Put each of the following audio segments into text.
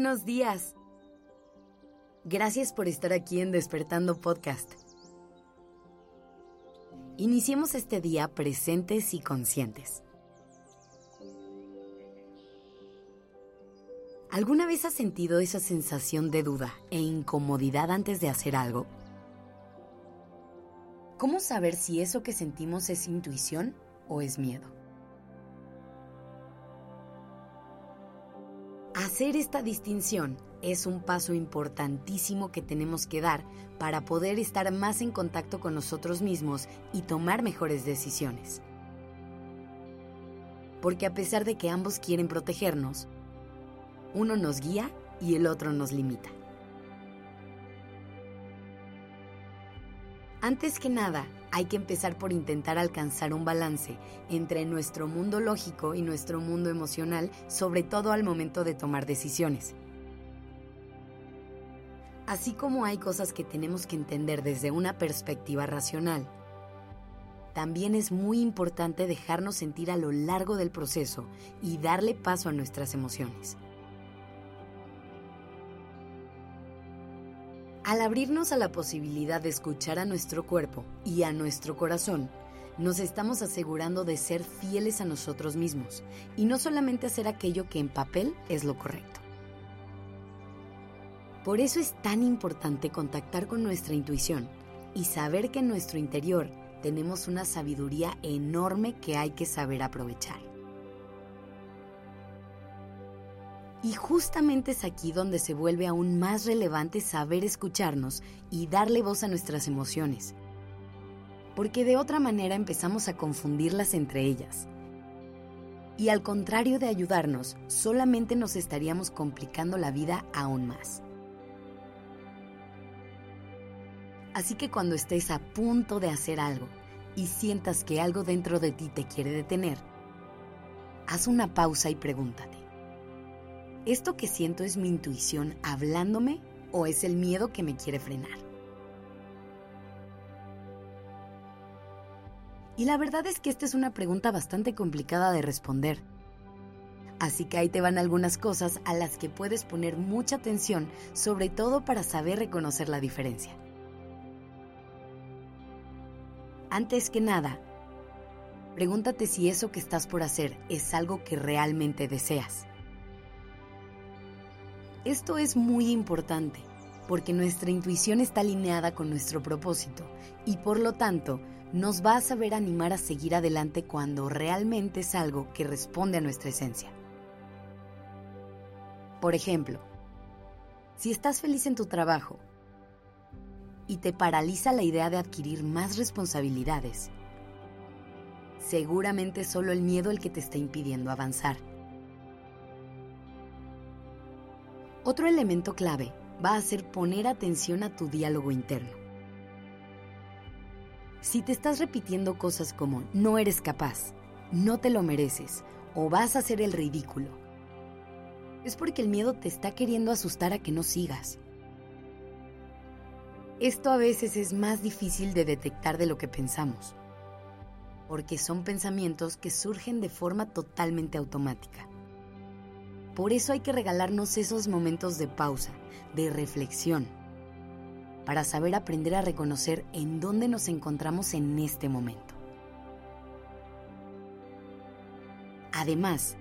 buenos días. Gracias por estar aquí en Despertando Podcast. Iniciemos este día presentes y conscientes. ¿Alguna vez has sentido esa sensación de duda e incomodidad antes de hacer algo? ¿Cómo saber si eso que sentimos es intuición o es miedo? Hacer esta distinción es un paso importantísimo que tenemos que dar para poder estar más en contacto con nosotros mismos y tomar mejores decisiones. Porque a pesar de que ambos quieren protegernos, uno nos guía y el otro nos limita. Antes que nada, hay que empezar por intentar alcanzar un balance entre nuestro mundo lógico y nuestro mundo emocional, sobre todo al momento de tomar decisiones. Así como hay cosas que tenemos que entender desde una perspectiva racional, también es muy importante dejarnos sentir a lo largo del proceso y darle paso a nuestras emociones. Al abrirnos a la posibilidad de escuchar a nuestro cuerpo y a nuestro corazón, nos estamos asegurando de ser fieles a nosotros mismos y no solamente hacer aquello que en papel es lo correcto. Por eso es tan importante contactar con nuestra intuición y saber que en nuestro interior tenemos una sabiduría enorme que hay que saber aprovechar. Y justamente es aquí donde se vuelve aún más relevante saber escucharnos y darle voz a nuestras emociones. Porque de otra manera empezamos a confundirlas entre ellas. Y al contrario de ayudarnos, solamente nos estaríamos complicando la vida aún más. Así que cuando estés a punto de hacer algo y sientas que algo dentro de ti te quiere detener, haz una pausa y pregúntate, ¿Esto que siento es mi intuición hablándome o es el miedo que me quiere frenar? Y la verdad es que esta es una pregunta bastante complicada de responder. Así que ahí te van algunas cosas a las que puedes poner mucha atención, sobre todo para saber reconocer la diferencia. Antes que nada, pregúntate si eso que estás por hacer es algo que realmente deseas. Esto es muy importante porque nuestra intuición está alineada con nuestro propósito y por lo tanto nos va a saber animar a seguir adelante cuando realmente es algo que responde a nuestra esencia. Por ejemplo, si estás feliz en tu trabajo y te paraliza la idea de adquirir más responsabilidades, seguramente es solo el miedo el que te está impidiendo avanzar. Otro elemento clave va a ser poner atención a tu diálogo interno. Si te estás repitiendo cosas como no eres capaz, no te lo mereces o vas a hacer el ridículo, es porque el miedo te está queriendo asustar a que no sigas. Esto a veces es más difícil de detectar de lo que pensamos, porque son pensamientos que surgen de forma totalmente automática. Por eso hay que regalarnos esos momentos de pausa, de reflexión, para saber aprender a reconocer en dónde nos encontramos en este momento. Además,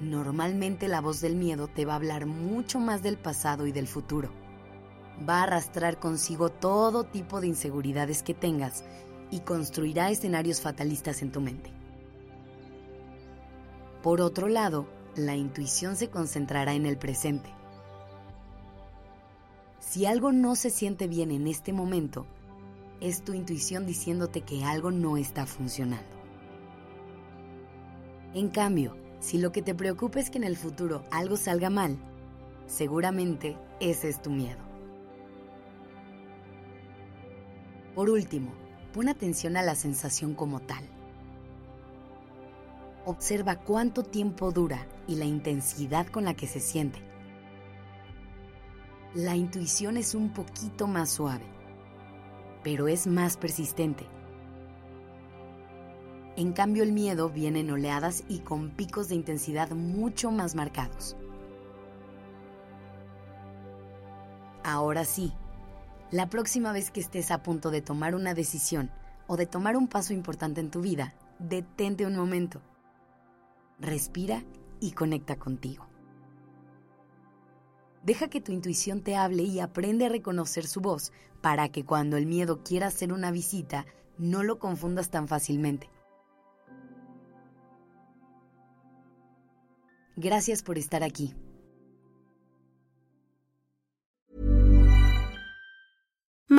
normalmente la voz del miedo te va a hablar mucho más del pasado y del futuro. Va a arrastrar consigo todo tipo de inseguridades que tengas y construirá escenarios fatalistas en tu mente. Por otro lado, la intuición se concentrará en el presente. Si algo no se siente bien en este momento, es tu intuición diciéndote que algo no está funcionando. En cambio, si lo que te preocupa es que en el futuro algo salga mal, seguramente ese es tu miedo. Por último, pon atención a la sensación como tal. Observa cuánto tiempo dura y la intensidad con la que se siente. La intuición es un poquito más suave, pero es más persistente. En cambio el miedo viene en oleadas y con picos de intensidad mucho más marcados. Ahora sí, la próxima vez que estés a punto de tomar una decisión o de tomar un paso importante en tu vida, detente un momento. Respira y conecta contigo. Deja que tu intuición te hable y aprende a reconocer su voz para que cuando el miedo quiera hacer una visita, no lo confundas tan fácilmente. Gracias por estar aquí.